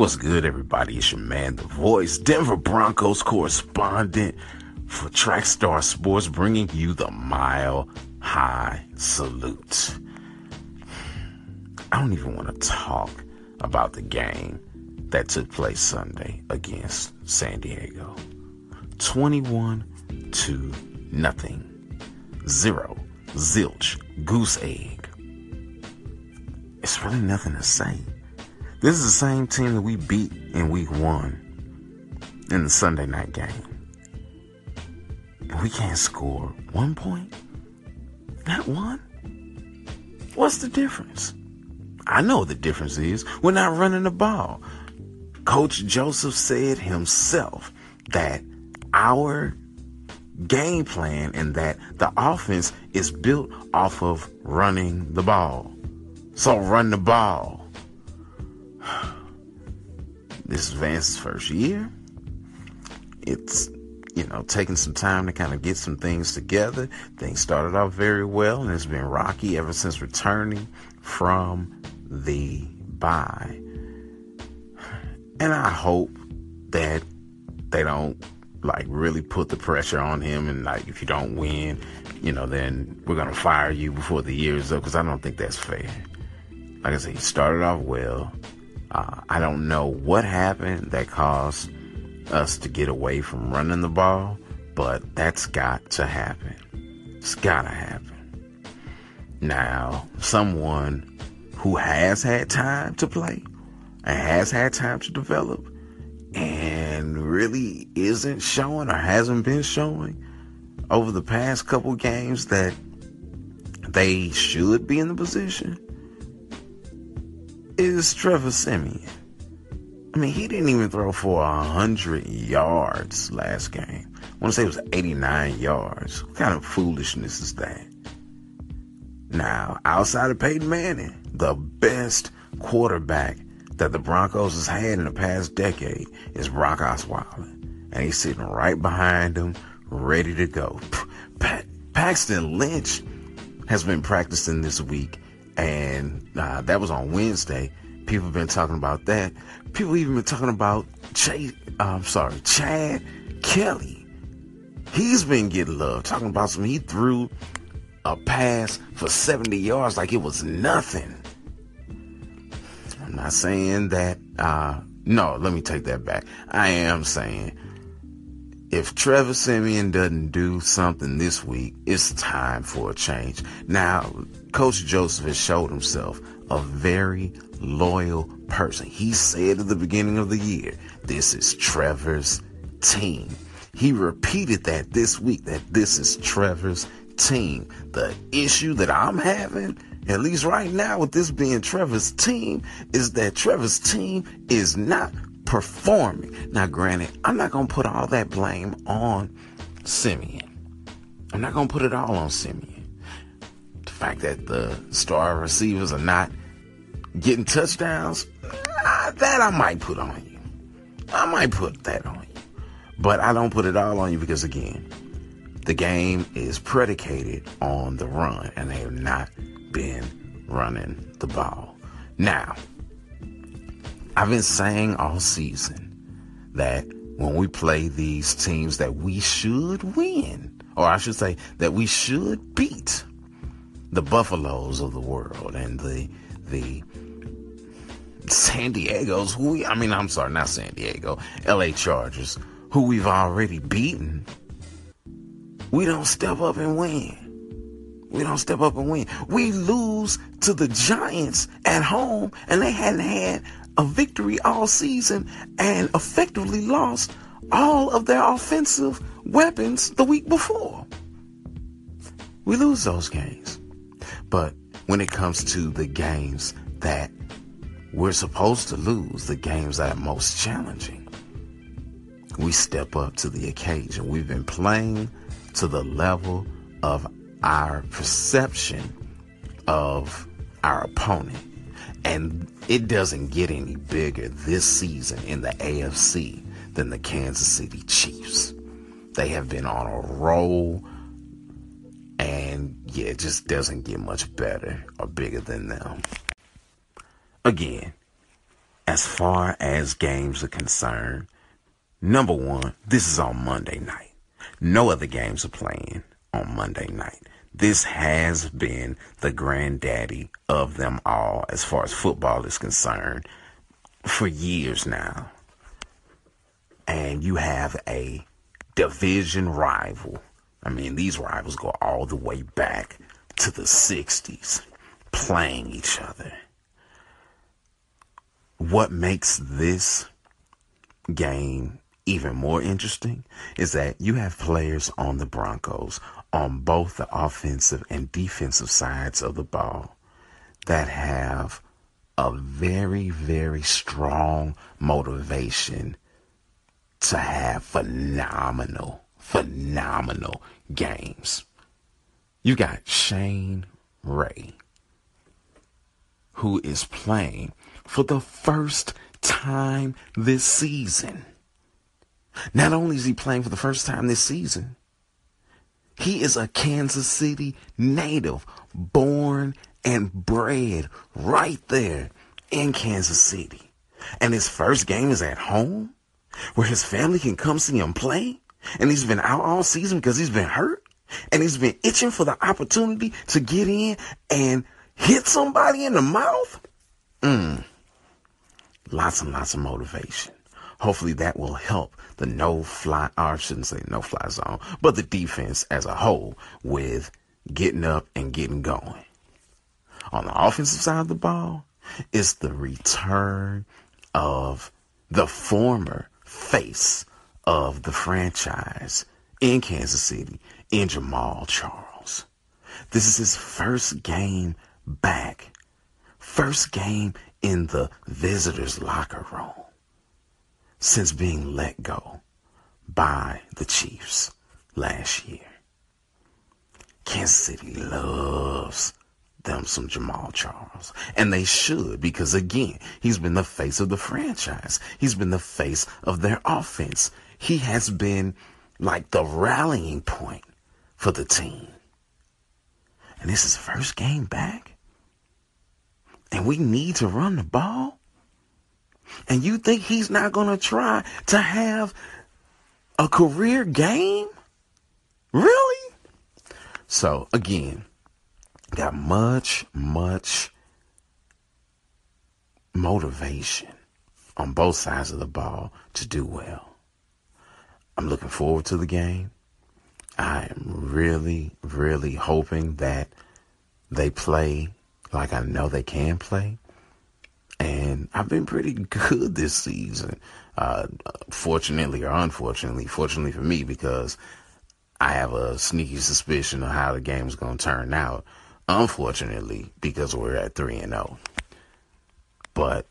What's good, everybody? It's your man, The Voice, Denver Broncos correspondent for Trackstar Sports, bringing you the Mile High Salute. I don't even want to talk about the game that took place Sunday against San Diego. 21 to nothing. Zero. Zilch. Goose egg. It's really nothing to say. This is the same team that we beat in week one in the Sunday night game. We can't score one point? Not one? What's the difference? I know the difference is we're not running the ball. Coach Joseph said himself that our game plan and that the offense is built off of running the ball. So run the ball. This is Vance's first year. It's, you know, taking some time to kind of get some things together. Things started off very well, and it's been rocky ever since returning from the bye. And I hope that they don't like really put the pressure on him and like if you don't win, you know, then we're gonna fire you before the year is up because I don't think that's fair. Like I said, he started off well. Uh, I don't know what happened that caused us to get away from running the ball, but that's got to happen. It's got to happen. Now, someone who has had time to play and has had time to develop and really isn't showing or hasn't been showing over the past couple games that they should be in the position is Trevor Siemian. I mean, he didn't even throw for 100 yards last game. I want to say it was 89 yards. What kind of foolishness is that? Now, outside of Peyton Manning, the best quarterback that the Broncos has had in the past decade is Brock Osweiler. And he's sitting right behind him, ready to go. Paxton Lynch has been practicing this week and uh, that was on Wednesday. People have been talking about that. People even been talking about Chase. Uh, I'm sorry, Chad Kelly. He's been getting love. Talking about some. He threw a pass for 70 yards like it was nothing. I'm not saying that. Uh, no, let me take that back. I am saying if Trevor Siemian doesn't do something this week, it's time for a change. Now, Coach Joseph has showed himself a very loyal person. He said at the beginning of the year, this is Trevor's team. He repeated that this week, that this is Trevor's team. The issue that I'm having, at least right now with this being Trevor's team, is that Trevor's team is not performing. Now, granted, I'm not going to put all that blame on Siemian. I'm not going to put it all on Siemian. The fact that the star receivers are not getting touchdowns, uh, that I might put on you. I might put that on you. But I don't put it all on you because, again, the game is predicated on the run, and they have not been running the ball. Now, I've been saying all season that when we play these teams that we should win, or I should say that we should beat the Buffaloes of the world and the the San Diego's who we I mean I'm sorry, not San Diego, LA Chargers, who we've already beaten. We don't step up and win. We don't step up and win. We lose to the Giants at home and they hadn't had a victory all season and effectively lost all of their offensive weapons the week before. We lose those games. But when it comes to the games that we're supposed to lose, the games that are most challenging, we step up to the occasion. We've been playing to the level of our perception of our opponent. And it doesn't get any bigger this season in the AFC than the Kansas City Chiefs. They have been on a roll, and yeah, it just doesn't get much better or bigger than them. Again, as far as games are concerned, number one, this is on Monday night. No other games are playing on Monday night. This has been the granddaddy of them all as far as football is concerned for years now. And you have a division rival. I mean, these rivals go all the way back to the 60s playing each other. What makes this game even more interesting is that you have players on the Broncos on both the offensive and defensive sides of the ball that have a very, very strong motivation to have phenomenal, phenomenal games. You got Shane Ray, who is playing for the first time this season. Not only is he playing for the first time this season, he is a Kansas City native, born and bred right there in Kansas City. And his first game is at home where his family can come see him play. And he's been out all season because he's been hurt. And he's been itching for the opportunity to get in and hit somebody in the mouth. Mm. Lots and lots of motivation. Hopefully that will help the no fly, I shouldn't say no fly zone, but the defense as a whole with getting up and getting going. On the offensive side of the ball, it's the return of the former face of the franchise in Kansas City in Jamaal Charles. This is his first game back. First game in the visitors locker room since being let go by the Chiefs last year. Kansas City loves them some Jamaal Charles. And they should, because again, he's been the face of the franchise. He's been the face of their offense. He has been like the rallying point for the team. And this is first game back. And we need to run the ball. And you think he's not going to try to have a career game? Really? So again, got much, much motivation on both sides of the ball to do well. I'm looking forward to the game. I am really, really hoping that they play like I know they can play. And I've been pretty good this season. Uh, fortunately or unfortunately, fortunately for me, because I have a sneaky suspicion of how the game's going to turn out. Unfortunately, because we're at 3 and 0. But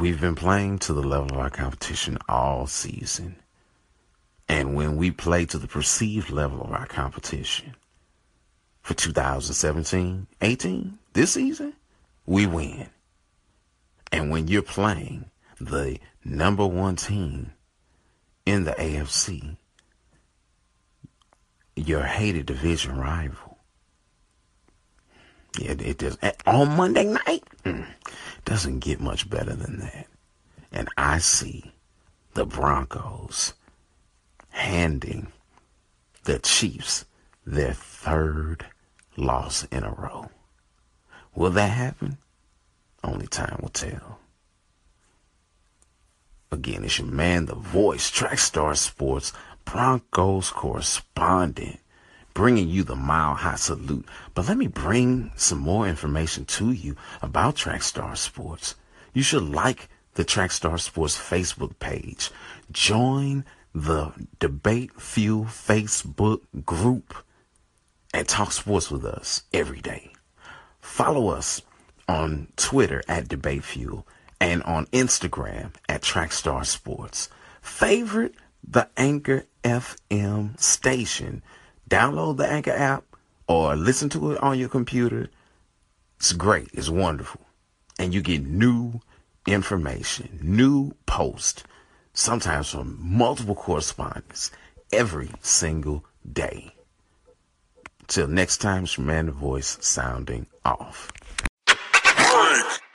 we've been playing to the level of our competition all season. And when we play to the perceived level of our competition for 2017, 18, this season, we win. And when you're playing the number one team in the AFC, your hated division rival, it, it does on Monday night. Mm, doesn't get much better than that. And I see the Broncos handing the Chiefs their third loss in a row. Will that happen? Only time will tell. Again, it's your man, the voice, Trackstar Sports, Broncos correspondent bringing you the mile high salute. But let me bring some more information to you about Trackstar Sports. You should like the Trackstar Sports Facebook page. Join the Debate Fuel Facebook group and talk sports with us every day. Follow us on Twitter at Debate Fuel and on Instagram at Trackstar Sports. Favorite the Anchor FM station download the Anchor app or listen to it on your computer. It's great. It's wonderful. And you get new information, new posts, sometimes from multiple correspondents every single day. Till next time, it's your man, the voice sounding off done